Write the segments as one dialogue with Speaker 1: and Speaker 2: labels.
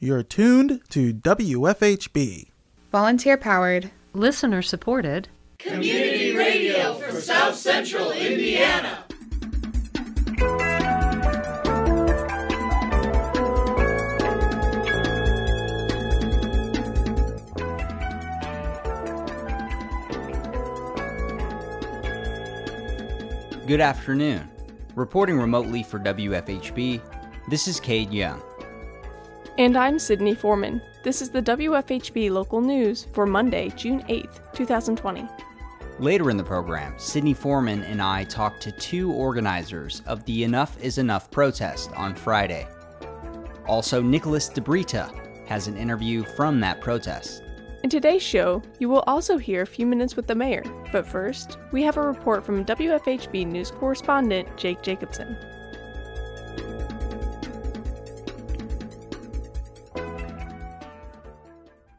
Speaker 1: You're tuned to WFHB.
Speaker 2: Volunteer powered,
Speaker 3: listener supported,
Speaker 4: community radio for South Central Indiana.
Speaker 5: Good afternoon. Reporting remotely for WFHB, this is Kade Young.
Speaker 6: And I'm Sydney Foreman. This is the WFHB local news for Monday, June 8th, 2020.
Speaker 5: Later in the program, Sydney Foreman and I talked to two organizers of the Enough is Enough protest on Friday. Also, Nicholas DiBrita has an interview from that protest.
Speaker 6: In today's show, you will also hear a few minutes with the mayor, but first, we have a report from WFHB news correspondent Jake Jacobson.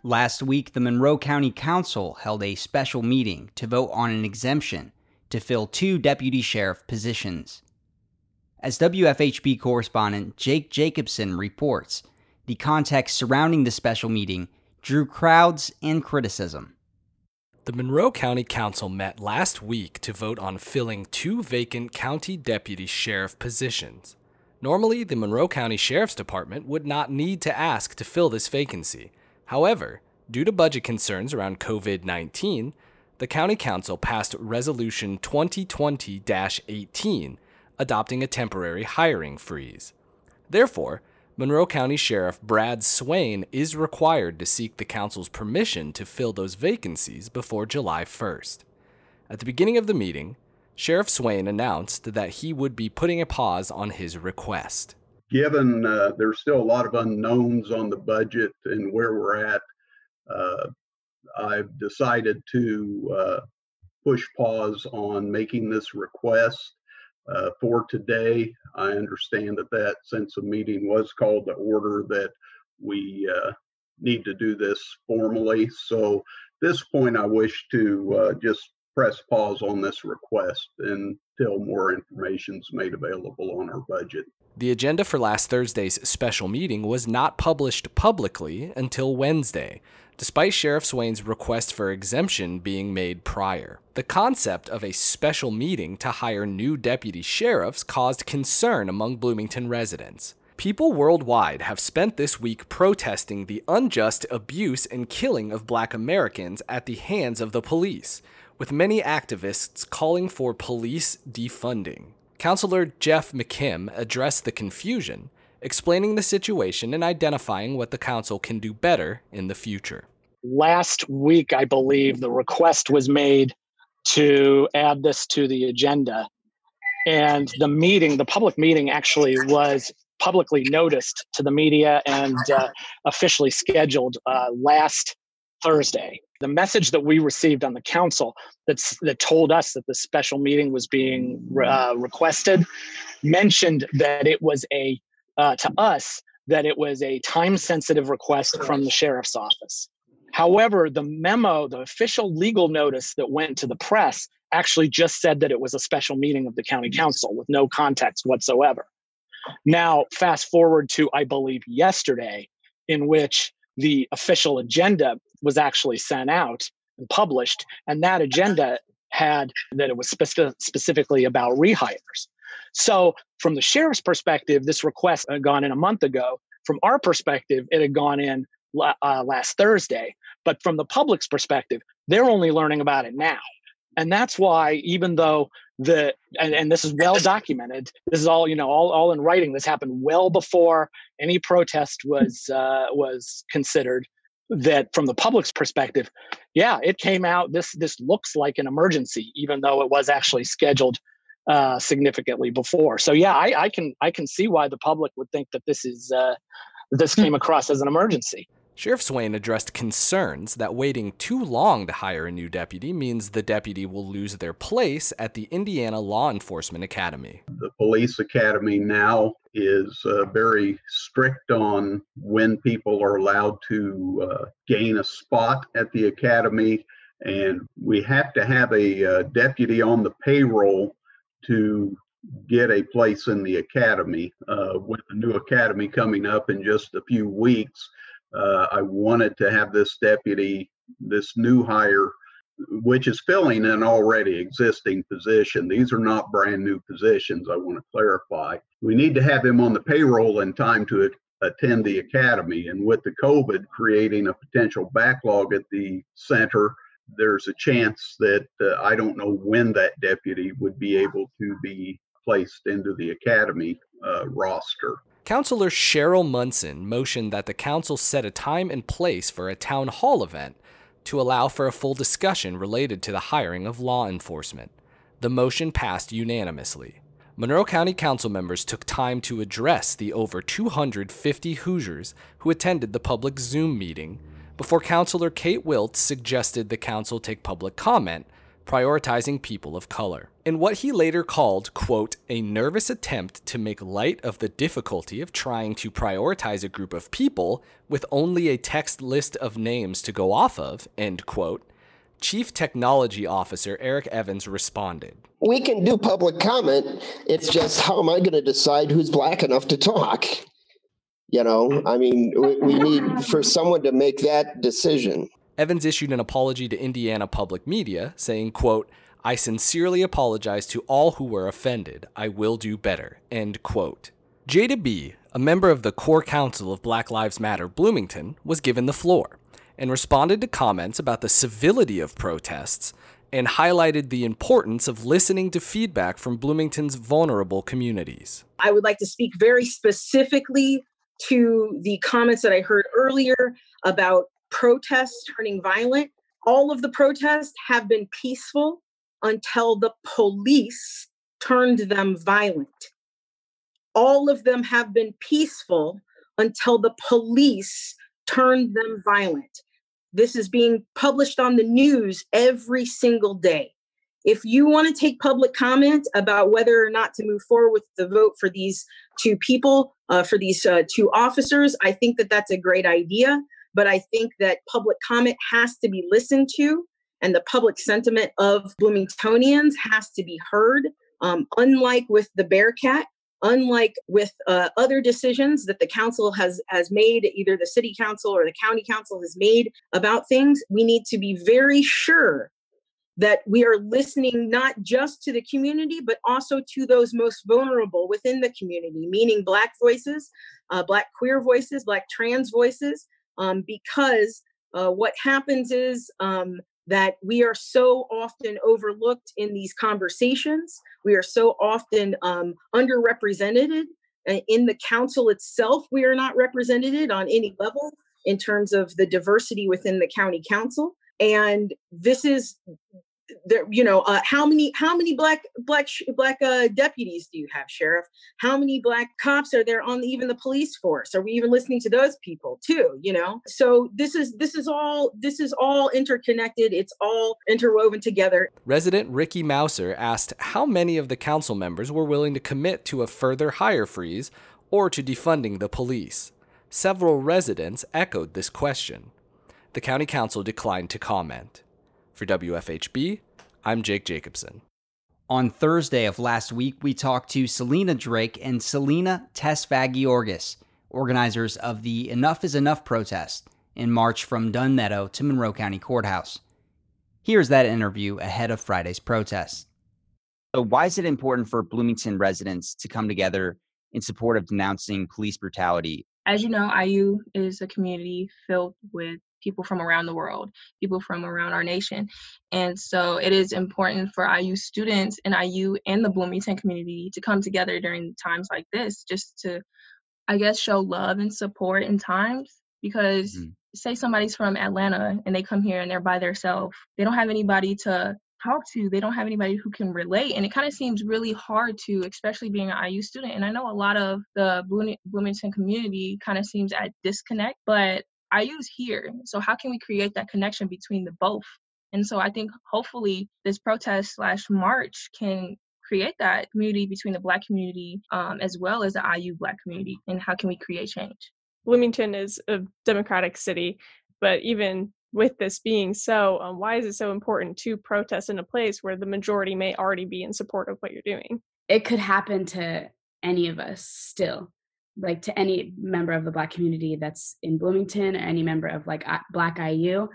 Speaker 5: Last week, the Monroe County Council held a special meeting to vote on an exemption to fill two deputy sheriff positions. As WFHB correspondent Jake Jacobson reports, the context surrounding the special meeting drew crowds and criticism.
Speaker 7: The Monroe County Council met last week to vote on filling two vacant county deputy sheriff positions. Normally, the Monroe County Sheriff's Department would not need to ask to fill this vacancy. However, due to budget concerns around COVID 19, the County Council passed Resolution 2020 18, adopting a temporary hiring freeze. Therefore, Monroe County Sheriff Brad Swain is required to seek the council's permission to fill those vacancies before July 1st. At the beginning of the meeting, Sheriff Swain announced that he would be putting a pause on his request.
Speaker 8: Given uh, there's still a lot of unknowns on the budget and where we're at, uh, I've decided to uh, push pause on making this request uh, for today. I understand that that since a meeting was called to order that we uh, need to do this formally. So this point, I wish to uh, just press pause on this request until more information is made available on our budget.
Speaker 7: The agenda for last Thursday's special meeting was not published publicly until Wednesday despite Sheriff Swain's request for exemption being made prior. The concept of a special meeting to hire new deputy sheriffs caused concern among Bloomington residents. People worldwide have spent this week protesting the unjust abuse and killing of black Americans at the hands of the police, with many activists calling for police defunding. Councilor Jeff McKim addressed the confusion, explaining the situation and identifying what the council can do better in the future.
Speaker 9: Last week, I believe the request was made to add this to the agenda. And the meeting, the public meeting, actually was publicly noticed to the media and uh, officially scheduled uh, last Thursday. The message that we received on the council that's, that told us that the special meeting was being uh, requested mentioned that it was a uh, to us that it was a time sensitive request from the sheriff's office. However, the memo, the official legal notice that went to the press, actually just said that it was a special meeting of the county council with no context whatsoever. Now, fast forward to, I believe, yesterday, in which the official agenda was actually sent out and published, and that agenda had that it was spe- specifically about rehires. So, from the sheriff's perspective, this request had gone in a month ago. From our perspective, it had gone in uh, last Thursday. But from the public's perspective, they're only learning about it now. And that's why, even though the and, and this is well documented, this is all you know, all, all in writing. This happened well before any protest was uh, was considered. That from the public's perspective, yeah, it came out. This this looks like an emergency, even though it was actually scheduled uh, significantly before. So yeah, I, I, can I can see why the public would think that this is uh, this came across as an emergency.
Speaker 7: Sheriff Swain addressed concerns that waiting too long to hire a new deputy means the deputy will lose their place at the Indiana Law Enforcement Academy.
Speaker 8: The police academy now is uh, very strict on when people are allowed to uh, gain a spot at the academy, and we have to have a uh, deputy on the payroll to get a place in the academy. Uh, with the new academy coming up in just a few weeks, uh, I wanted to have this deputy, this new hire, which is filling an already existing position. These are not brand new positions, I want to clarify. We need to have him on the payroll in time to attend the academy. And with the COVID creating a potential backlog at the center, there's a chance that uh, I don't know when that deputy would be able to be placed into the academy uh, roster.
Speaker 7: Councillor Cheryl Munson motioned that the council set a time and place for a town hall event to allow for a full discussion related to the hiring of law enforcement. The motion passed unanimously. Monroe County Council members took time to address the over 250 Hoosiers who attended the public Zoom meeting before Councilor Kate Wiltz suggested the council take public comment, prioritizing people of color. In what he later called, quote, a nervous attempt to make light of the difficulty of trying to prioritize a group of people with only a text list of names to go off of, end quote, Chief Technology Officer Eric Evans responded.
Speaker 2: We can do public comment. It's just how am I going to decide who's black enough to talk? You know, I mean, we, need for someone to make that decision.
Speaker 7: Evans issued an apology to Indiana public media, saying, quote, I sincerely apologize to all who were offended. I will do better. End quote. Jada B., a member of the core council of Black Lives Matter Bloomington, was given the floor and responded to comments about the civility of protests and highlighted the importance of listening to feedback from Bloomington's vulnerable communities.
Speaker 3: I would like to speak very specifically to the comments that I heard earlier about protests turning violent. All of the protests have been peaceful until the police turned them violent. All of them have been peaceful until the police turned them violent. This is being published on the news every single day. If you want to take public comment about whether or not to move forward with the vote for these two people, uh, for these uh, two officers, I think that that's a great idea. But I think that public comment has to be listened to, and the public sentiment of Bloomingtonians has to be heard. Um, unlike with the Bearcat, unlike with uh, other decisions that the council has has made either the city council or the county council has made about things we need to be very sure that we are listening not just to the community but also to those most vulnerable within the community meaning black voices uh, black queer voices black trans voices um, because uh, what happens is um, that we are so often overlooked in these conversations. We are so often um, underrepresented in the council itself. We are not represented on any level in terms of the diversity within the county council. And this is there you know uh, how many how many black black black uh, deputies do you have sheriff? How many black cops are there on even the police force? Are we even listening to those people too you know? So this is this is all this is all interconnected. It's all interwoven together.
Speaker 7: Resident ricky mouser asked how many of the council members were willing to commit to a further hire freeze or to defunding the police. Several residents echoed this question. The county council declined to comment for WFHB, I'm Jake Jacobson.
Speaker 5: On Thursday of last week, we talked to Selena Drake and Salina Tesfagiorgis, organizers of the Enough is Enough protest in March from Dunn Meadow to Monroe County Courthouse. Here's that interview ahead of Friday's protest. So, why is it important for Bloomington residents to come together in support of denouncing police brutality?
Speaker 10: As you know, IU is a community filled with people from around the world, people from around our nation. And so it is important for IU students and IU and the Bloomington community to come together during times like this just to, I guess, show love and support in times because. Mm-hmm. Say somebody's from Atlanta and they come here and they're by themselves. They don't have anybody to talk to they don't have anybody who can relate and it kind of seems really hard to especially being an iu student and i know a lot of the bloomington community kind of seems at disconnect but IU's here. So how can we create that connection between the both? And so I think hopefully this protest slash march can create that community between the Black community um, as well as the IU Black community. And how can we create change?
Speaker 6: Bloomington is a democratic city, but even with this being so, um, why is it so important to protest in a place where the majority may already be in support of what you're doing?
Speaker 11: it could happen to any of us still like to any member of the black community that's in bloomington or any member of like black iu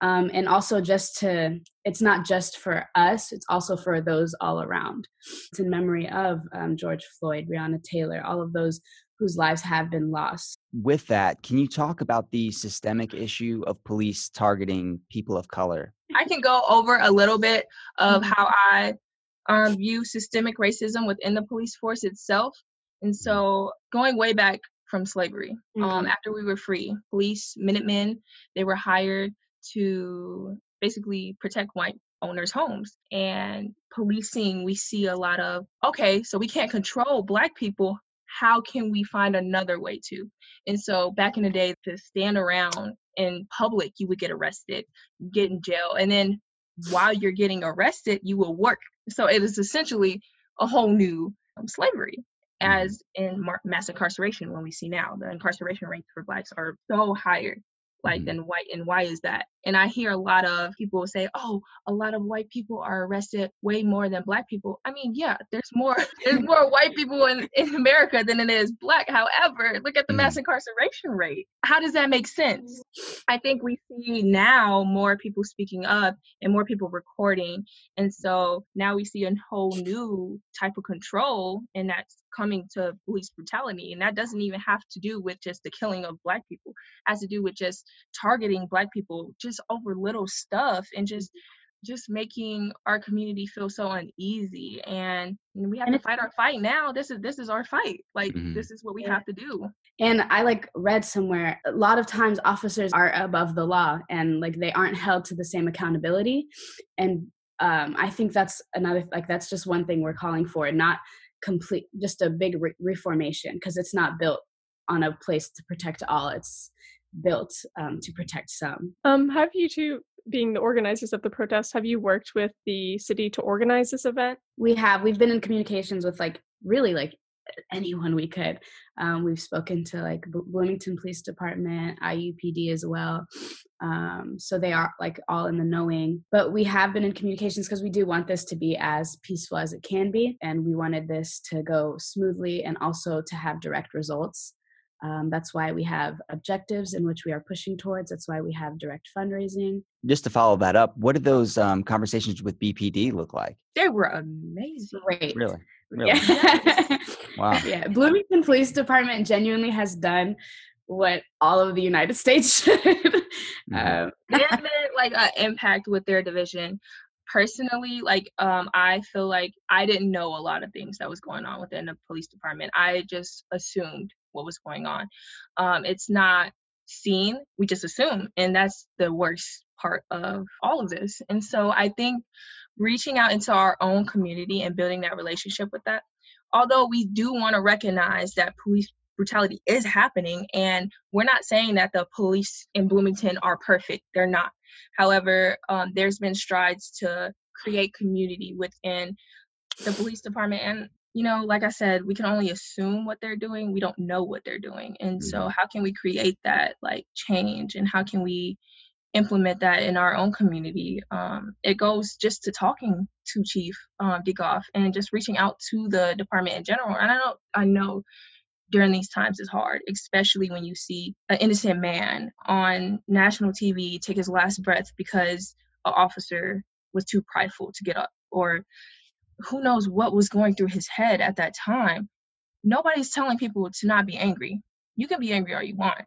Speaker 11: um, and also just to it's not just for us it's also for those all around. It's in memory of um, george floyd breonna taylor all of those whose lives have been lost.
Speaker 5: With that can you talk about the systemic issue of police targeting people of color?
Speaker 10: I can go over a little bit of mm-hmm. how i um, view systemic racism within the police force itself and mm-hmm. so going way back from slavery um, mm-hmm. um, after we were free police minutemen they were hired to basically protect white owners' homes. And policing, we see a lot of, okay, so we can't control Black people. How can we find another way to? And so back in the day, to stand around in public, you would get arrested, get in jail. And then while you're getting arrested, you will work. So it is essentially a whole new um, slavery as in mass incarceration when we see now. The incarceration rates for blacks are so higher like mm-hmm. than white and why is that? And i hear a lot of people say oh a lot of white people are arrested way more than black people. I mean yeah there's more there's more white people in, in america than it is black. However look at the mass mm-hmm. incarceration rate. How does that make sense? I think we see now more people speaking up and more people recording and so now we see a whole new type of control and that's coming to police brutality and that doesn't even have to do with just the killing of black people. It has to do with just targeting black people just over little stuff and just just making our community feel so uneasy. And we have and to fight our fight now. This is this is our fight. Like mm-hmm. this is what we have to do.
Speaker 11: and i like read somewhere a lot of times officers are above the law and like they aren't held to the same accountability. And um, i think that's another like that's just one thing we're calling for and not complete just a big re- reformation because it's not built on a place to protect all it's built um, to protect some.
Speaker 6: Um have you two being the organizers of the protest have you worked with the city to organize this event?
Speaker 11: We have. We've been in communications with like really like anyone we could. Um, we've spoken to like Bloomington Police Department, IUPD as well. Um, so they are like all in the knowing. But we have been in communications because we do want this to be as peaceful as it can be. And we wanted this to go smoothly and also to have direct results. Um, that's why we have objectives in which we are pushing towards. That's why we have direct fundraising.
Speaker 5: Just to follow that up, what did those um, conversations with BPD look like?
Speaker 10: They were amazing.
Speaker 11: Great.
Speaker 5: Really? Really?
Speaker 11: Yeah. wow. Yeah. Bloomington Police Department genuinely has done what all of the United States should.
Speaker 10: Mm-hmm. um, There's been like an impact with their division. Personally, like um, I feel like I didn't know a lot of things that was going on within the police department. I just assumed what was going on. Um, it's not seen, we just assume, and that's the worst part of all of this. And so I think reaching out into our own community and building that relationship with that. Although we do want to recognize that police brutality is happening, and we're not saying that the police in Bloomington are perfect, they're not. However, um, there's been strides to create community within the police department and you know like i said we can only assume what they're doing we don't know what they're doing and so mm-hmm. how can we create that like change and how can we implement that in our own community. Um, it goes just to talking to Chief um, Diekhoff and just reaching out to the department in general. And I know I know during these times is hard, especially when you see an innocent man on national TV take his last breath because an officer was too prideful to get up, or who knows what was going through his head at that time. Nobody's telling people to not be angry. You can be angry all you want.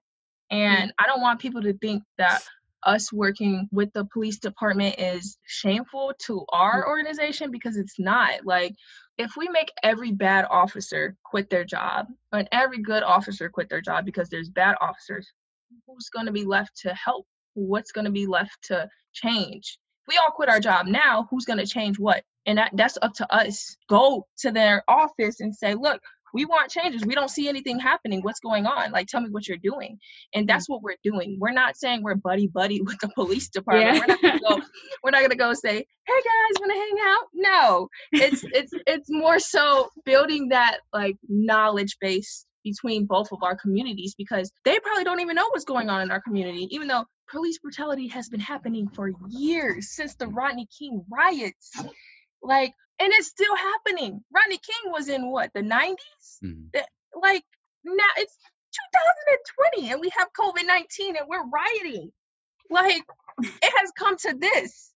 Speaker 10: And I don't want people to think that us working with the police department is shameful to our mm. organization because it's not. Like, if we make every bad officer quit their job and every good officer quit their job because there's bad officers, who's going to be left to help? What's going to be left to change? If we all quit our job now, who's going to change what? And that, that's up to us. Go to their office and say, look, we want changes. We don't see anything happening. What's going on? Like tell me what you're doing. And hmm. that's what we're doing. We're not saying we're buddy buddy with the police department. Yeah. we're not gonna go we're not gonna go say hey guys wanna hang out? No. It's it's it's more so building that like knowledge base between both of our communities because they probably don't even know what's going on in our community even though police brutality has been happening for years since the rodney king riots. Like and it's still happening. Rodney King was in what the 90s. Mm-hmm. Like now it's 2020 and we have COVID 19 and we're rioting. Like it has come to this.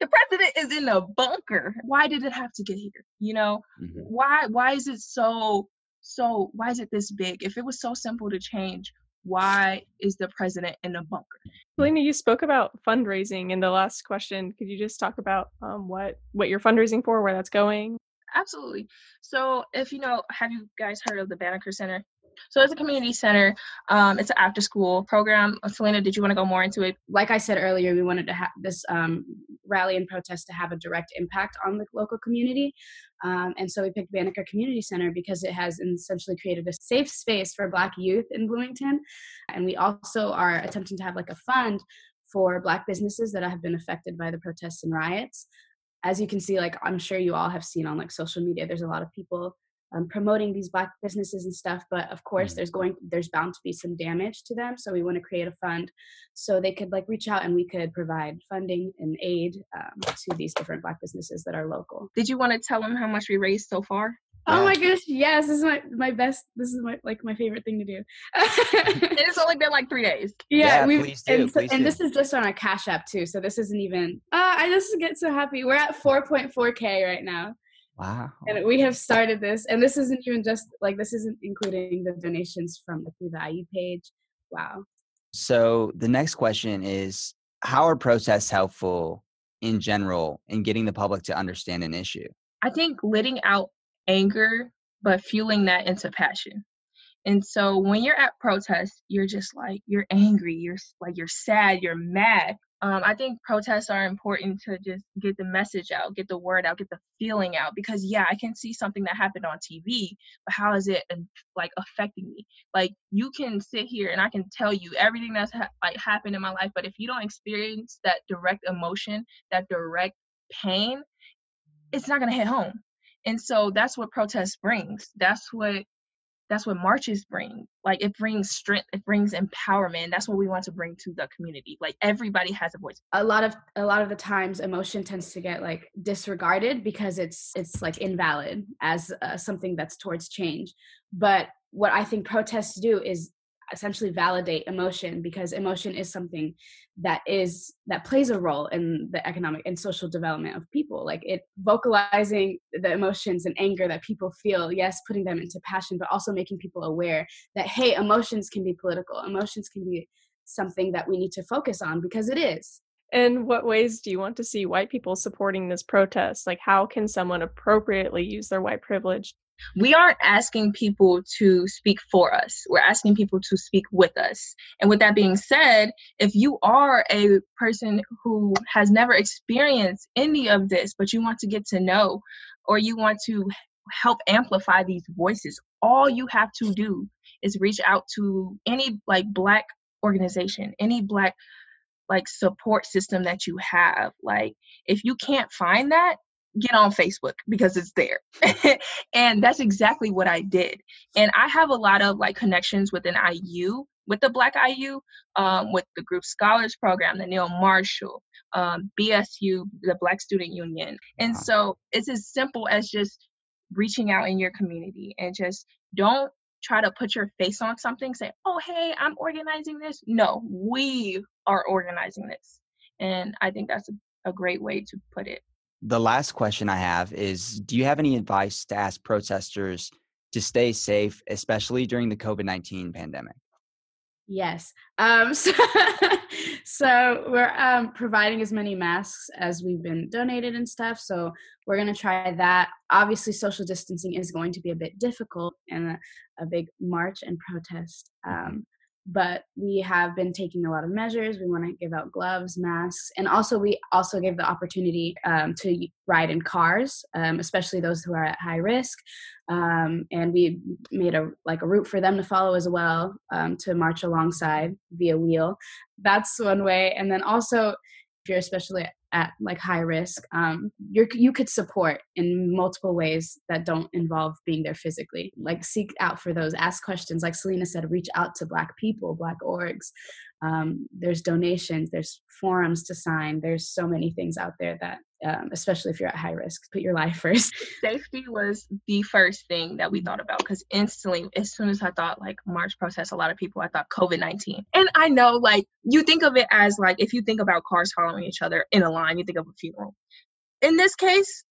Speaker 10: The president is in a bunker. Why did it have to get here? You know, mm-hmm. why why is it so so why is it this big? If it was so simple to change, why is the president in a bunker?
Speaker 6: Selena, you spoke about fundraising in the last question. Could you just talk about um, what what you're fundraising for, where that's going?
Speaker 10: Absolutely. So, if you know, have you guys heard of the Banneker Center? So as a community center. Um, it's an after school program. Uh, Selena, did you want to go more into it?
Speaker 11: Like I said earlier, we wanted to have this um, rally and protest to have a direct impact on the local community. Um, and so we picked Banneker Community Center because it has essentially created a safe space for Black youth in Bloomington. And we also are attempting to have like a fund for Black businesses that have been affected by the protests and riots. As you can see, like I'm sure you all have seen on like social media, there's a lot of people um, promoting these black businesses and stuff but of course mm. there's going there's bound to be some damage to them so we want to create a fund so they could like reach out and we could provide funding and aid um, to these different black businesses that are local
Speaker 10: did you want to tell them how much we raised so far
Speaker 11: Oh my gosh, yes, this is my my best this is my like my favorite thing to do.
Speaker 10: it's only been like three days.
Speaker 11: Yeah, yeah we and, so, and this is just on our cash app too, so this isn't even uh, I just get so happy. We're at four point four K right now.
Speaker 5: Wow.
Speaker 11: And we have started this, and this isn't even just like this isn't including the donations from the through the IU page. Wow.
Speaker 5: So the next question is how are protests helpful in general in getting the public to understand an issue?
Speaker 10: I think letting out anger, but fueling that into passion. And so when you're at protests, you're just like you're angry, you're like you're sad, you're mad, um, I think protests are important to just get the message out, get the word out, get the feeling out. Because yeah, I can see something that happened on TV, but how is it like affecting me? Like you can sit here and I can tell you everything that's ha- like happened in my life, but if you don't experience that direct emotion, that direct pain, it's not gonna hit home. And so that's what protest brings. That's what that's what marches bring like it brings strength it brings empowerment that's what we want to bring to the community like everybody has a voice.
Speaker 11: A lot of a lot of the times emotion tends to get like disregarded because it's it's like invalid as uh, something that's towards change but what i think protests do is essentially validate emotion because emotion is something that is that plays a role in the economic and social development of people. Like it vocalizing the emotions and anger that people feel yes putting them into passion but also making people aware that hey emotions can be political. Emotions can be something that we need to focus on because it is.
Speaker 6: In what ways do you want to see white people supporting this protest? Like how can someone appropriately use their white privilege
Speaker 10: we aren't asking people to speak for us. We're asking people to speak with us. And with that being said, if you are a person who has never experienced any of this, but you want to get to know or you want to help amplify these voices, all you have to do is reach out to any like black organization, any black like support system that you have. Like if you can't find that, get on Facebook because it's there. and that's exactly what I did. And I have a lot of like connections within IU, with the Black IU, um, with the Group Scholars Program, the Neal Marshall, um, BSU, the Black Student Union. And so it's as simple as just reaching out in your community and just don't try to put your face on something, say, oh, hey, I'm organizing this. No, we are organizing this. And I think that's a, a great way to put it
Speaker 5: the last question I have is Do you have any advice to ask protesters to stay safe, especially during the COVID 19 pandemic?
Speaker 11: Yes. Um, so, so we're um, providing as many masks as we've been donated and stuff. So we're going to try that. Obviously, social distancing is going to be a bit difficult in a, a big march and protest. Mm-hmm. Um, but we have been taking a lot of measures. We want to give out gloves masks and also we also give the opportunity um, to ride in cars um, especially those who are at high risk um, and we made a like a route for them to follow as well um, to march alongside via wheel. That's one way and then also if you're especially at like high risk um, you you could support in multiple ways that don't involve being there physically. Like seek out for those ask questions. Like selena said reach out to black people black orgs um, there's donations there's forums to sign there's so many things out there that um, especially if you're at high risk put your life first.
Speaker 10: Safety was the first thing that we thought about because instantly as soon as i thought like march protest a lot of people i thought covid-19 and i know like you think of it as like if you think about cars following each other in a line you think of a funeral. In this case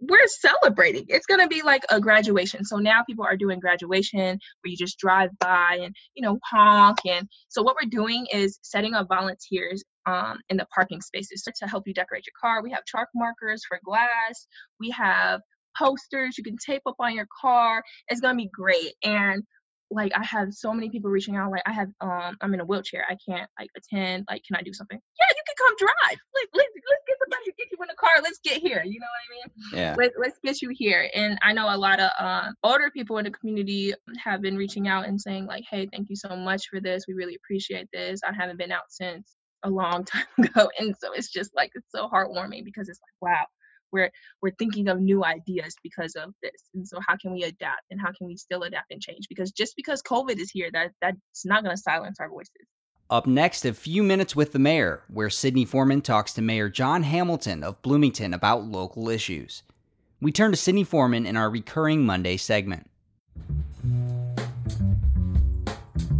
Speaker 10: we're celebrating. It's going to be like a graduation. So now people are doing graduation where you just drive by and, you know, honk. And so what we're doing is setting up volunteers um, in the parking spaces to help you decorate your car. We have chalk markers for glass. We have posters you can tape up on your car. It's going to be great. And like I have so many people reaching out. Like I have, um, I'm in a wheelchair. I can't like attend. Like, can I do something? Can come drive. Like, let's let's get somebody get you in the car. Let's get here. You know what I mean?
Speaker 5: Yeah.
Speaker 10: Let, let's get you here. And I know a lot of uh, older people in the community have been reaching out and saying like, hey, thank you so much for this. We really appreciate this. I haven't been out since a long time ago, and so it's just like it's so heartwarming because it's like, wow, we're we're thinking of new ideas because of this and so how can we adapt and how can we still adapt and change because just because covid is here that that's not going to silence our voices
Speaker 5: up next a few minutes with the mayor where sydney foreman talks to mayor john hamilton of bloomington about local issues we turn to sydney foreman in our recurring monday segment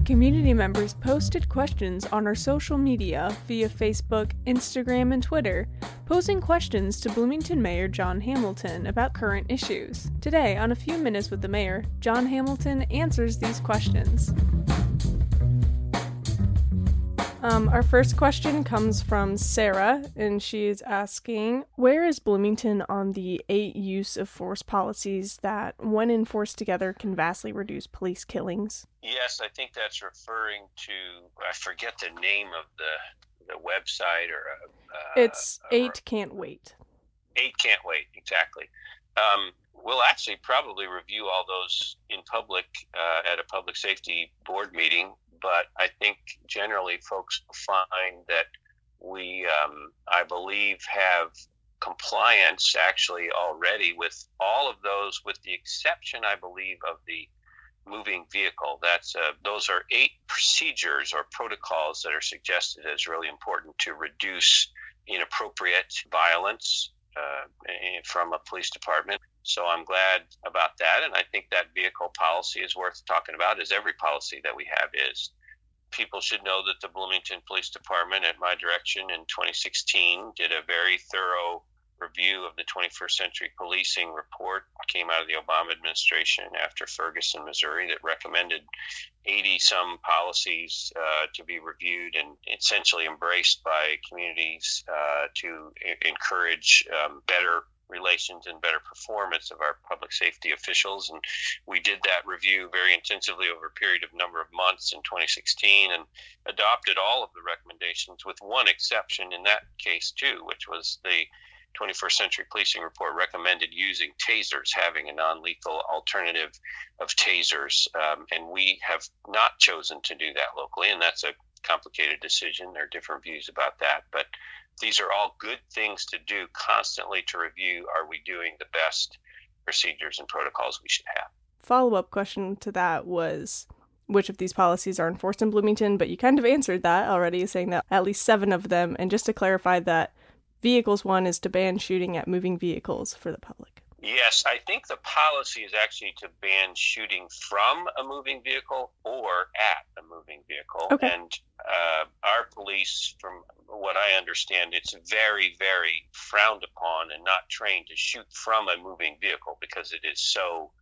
Speaker 6: Community members posted questions on our social media via Facebook, Instagram, and Twitter, posing questions to Bloomington Mayor John Hamilton about current issues. Today, on A Few Minutes with the Mayor, John Hamilton answers these questions. Um, our first question comes from Sarah, and she's asking Where is Bloomington on the eight use of force policies that, when enforced together, can vastly reduce police killings?
Speaker 12: Yes, I think that's referring to, I forget the name of the, the website or.
Speaker 6: Uh, it's Eight Can't Wait.
Speaker 12: Eight Can't Wait, exactly. Um, we'll actually probably review all those in public uh, at a public safety board meeting but I think generally folks find that we, um, I believe, have compliance actually already with all of those, with the exception, I believe, of the moving vehicle. That's uh, those are eight procedures or protocols that are suggested as really important to reduce inappropriate violence uh, from a police department. So I'm glad about that. And I think that vehicle policy is worth talking about, as every policy that we have is. People should know that the Bloomington Police Department, at my direction in 2016, did a very thorough review of the 21st century policing report came out of the Obama administration after Ferguson, Missouri, that recommended 80 some policies uh, to be reviewed and essentially embraced by communities uh, to encourage um, better relations and better performance of our public safety officials. And we did that review very intensively over a period of number of months in 2016 and adopted all of the recommendations with one exception in that case too, which was the 21st Century Policing Report recommended using tasers, having a non lethal alternative of tasers. Um, and we have not chosen to do that locally, and that's a complicated decision. There are different views about that. But these are all good things to do constantly to review are we doing the best procedures and protocols we should have?
Speaker 6: Follow up question to that was which of these policies are enforced in bloomington? But you kind of answered that already saying that at least seven of them. And just to clarify that vehicles one is to ban shooting at moving vehicles for the public
Speaker 12: Yes, I think the policy is actually to ban shooting from a moving vehicle or at a moving vehicle.
Speaker 6: Okay.
Speaker 12: And uh, our police, from what I understand, it's very, very frowned upon and not trained to shoot from a moving vehicle because it is so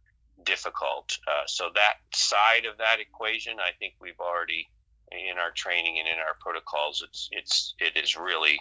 Speaker 12: difficult. Uh, so that side of that equation, I think we've already in our training and in our protocols, it's it's it is really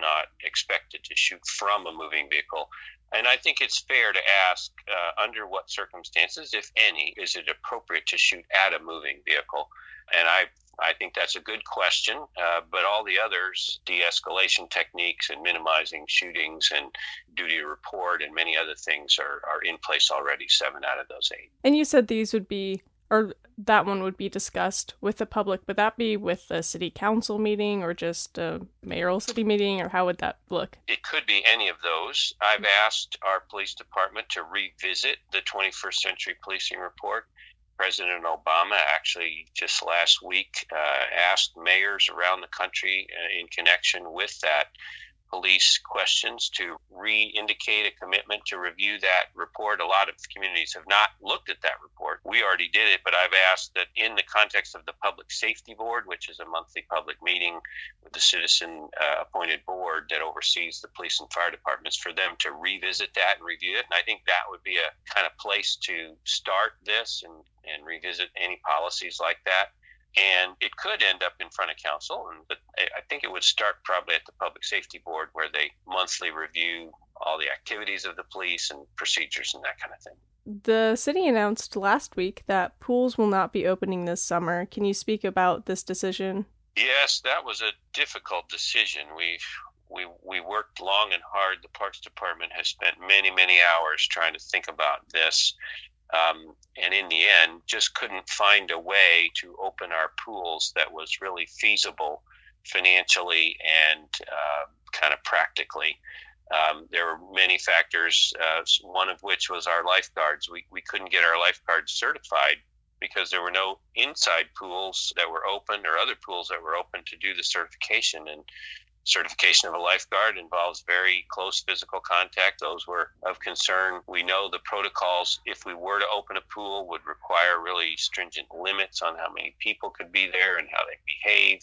Speaker 12: not expected to shoot from a moving vehicle. And I think it's fair to ask uh, under what circumstances, if any, is it appropriate to shoot at a moving vehicle? And I, I think that's a good question. Uh, but all the others, de escalation techniques and minimizing shootings and duty to report and many other things, are, are in place already, seven out of those eight.
Speaker 6: And you said these would be or that one would be discussed with the public. Would that be with a city council meeting or just a mayoral city meeting, or how would that look?
Speaker 12: It could be any of those. I've asked our police department to revisit the 21st century policing report President Obama actually just last week uh, asked mayors around the country uh, in connection with that police questions to re-indicate a commitment to review that report. A lot of communities have not looked at that report. We already did it, but I've asked that in the context of the Public Safety Board, which is a monthly public meeting with the citizen uh, appointed board that oversees the police and fire departments, for them to revisit that and review it. And I think that would be a kind of place to start this and, and revisit any policies like that and it could end up in front of council. And but I think it would start probably at the public safety board, where they monthly review all the activities of the police and procedures and that kind of thing.
Speaker 6: The city announced last week that pools will not be opening this summer. Can you speak about this decision?
Speaker 12: Yes, that was a difficult decision. We we we worked long and hard. The Parks Department has spent many many hours trying to think about this um, and in the end, just couldn't find a way to open our pools that was really feasible financially and uh, kind of practically. Um, there were many factors, uh, one of which was our lifeguards. We, we couldn't get our lifeguards certified because there were no inside pools that were open or other pools that were open to do the certification. And certification of a lifeguard involves very close physical contact. Those were of concern. We know the protocols, if we were to open a pool, would require really stringent limits on how many people could be there and how they behave.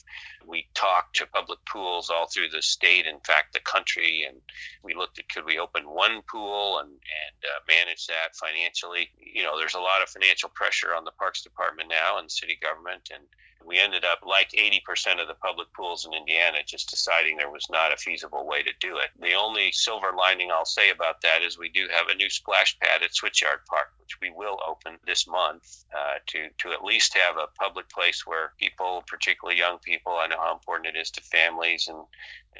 Speaker 12: We talked to public pools all through the state, in fact, the country, and we looked at could we open one pool and, and uh, manage that financially. You know, there's a lot of financial pressure on the Parks Department now and city government, and we ended up, like 80% of the public pools in Indiana, just deciding there was not a feasible way to do it. The only silver lining I'll say about that is we do have a new splash pad at Switchyard Park, which we will open this month uh, to, to at least have a public place where people, particularly young people, I know how important it is to families and,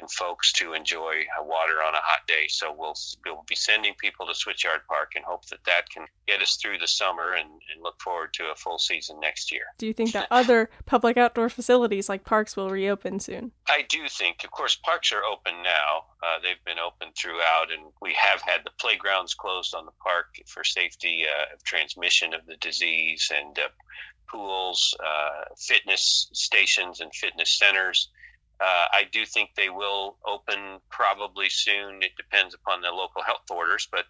Speaker 12: and folks to enjoy water on a hot day. So we'll, we'll be sending people to Switchyard Park and hope that that can get us through the summer and, and look forward to a full season next year.
Speaker 6: Do you think that other public outdoor facilities like parks will reopen soon?
Speaker 12: I do think, of course, parks are open now. Uh, they've been open throughout, and we have had the playgrounds closed on the park for safety uh, of transmission of the disease, and uh, pools, uh, fitness stations, and fitness centers. Uh, I do think they will open probably soon. It depends upon the local health orders, but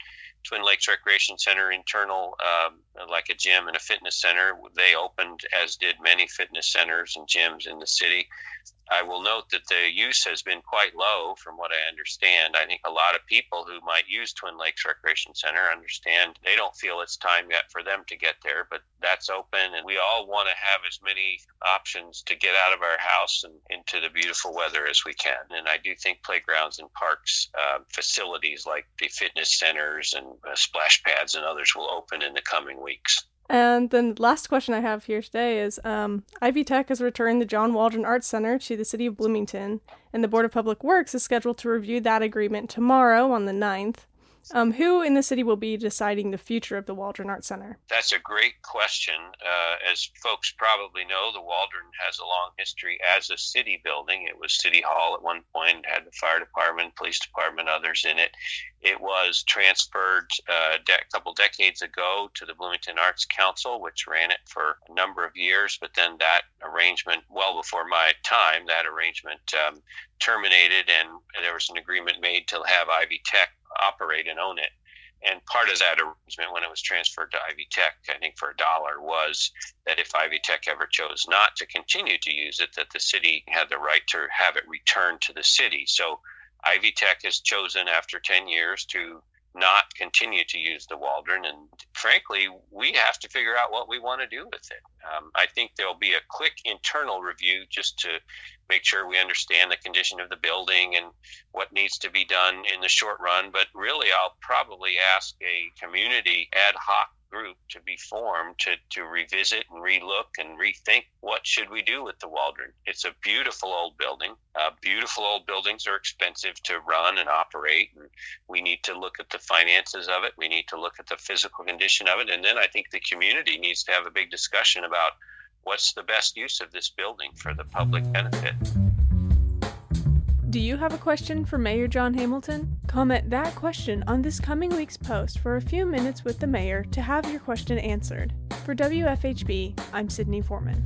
Speaker 12: Twin Lakes Recreation Center internal, um, like a gym and a fitness center, they opened, as did many fitness centers and gyms in the city. I will note that the use has been quite low from what I understand. I think a lot of people who might use Twin Lakes Recreation Center understand they don't feel it's time yet for them to get there, but that's open and we all want to have as many options to get out of our house and into the beautiful weather as we can. And I do think playgrounds and parks uh, facilities like the fitness centers and uh, splash pads and others will open in the coming weeks.
Speaker 6: And then the last question I have here today is um, Ivy Tech has returned the John Waldron Arts Center to the City of Bloomington, and the Board of Public Works is scheduled to review that agreement tomorrow on the 9th. Um, who in the city will be deciding the future of the Waldron Art Center?
Speaker 12: That's a great question. Uh, as folks probably know, the Waldron has a long history as a city building. It was City Hall at one point, had the fire department, police department, others in it. It was transferred uh, de- a couple decades ago to the Bloomington Arts Council, which ran it for a number of years. But then that arrangement, well before my time, that arrangement um, terminated, and there was an agreement made to have Ivy Tech operate and own it. And part of that arrangement, when it was transferred to Ivy Tech, I think for a dollar, was that if Ivy Tech ever chose not to continue to use it, that the city had the right to have it returned to the city. So Ivy Tech has chosen after 10 years to not continue to use the Waldron. And frankly, we have to figure out what we want to do with it. Um, I think there'll be a quick internal review just to make sure we understand the condition of the building and what needs to be done in the short run. But really, I'll probably ask a community ad hoc group to be formed to, to revisit and relook and rethink what should we do with the Waldron. It's a beautiful old building. Uh, beautiful old buildings are expensive to run and operate, and we need to look at the finances of it. We need to look at the physical condition of it, and then I think the community needs to have a big discussion about what's the best use of this building for the public benefit.
Speaker 6: Do you have a question for Mayor John Hamilton? Comment that question on this coming week's post for a few minutes with the mayor to have your question answered. For WFHB, I'm Sydney Foreman.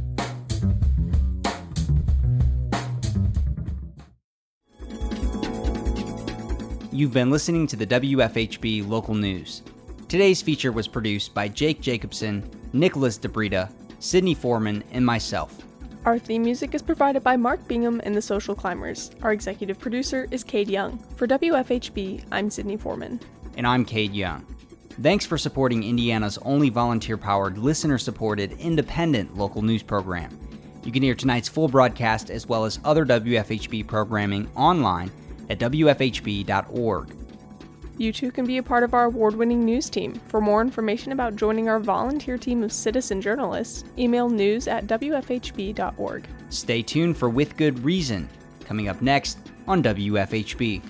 Speaker 5: You've been listening to the WFHB local news. Today's feature was produced by Jake Jacobson, Nicholas DiBrita, Sydney Foreman, and myself.
Speaker 6: Our theme music is provided by Mark Bingham and the Social Climbers. Our executive producer is Kade Young. For WFHB, I'm Sydney Foreman.
Speaker 5: And I'm Kade Young. Thanks for supporting Indiana's only volunteer powered, listener supported, independent local news program. You can hear tonight's full broadcast as well as other WFHB programming online at WFHB.org.
Speaker 6: You too can be a part of our award winning news team. For more information about joining our volunteer team of citizen journalists, email news at WFHB.org.
Speaker 5: Stay tuned for With Good Reason, coming up next on WFHB.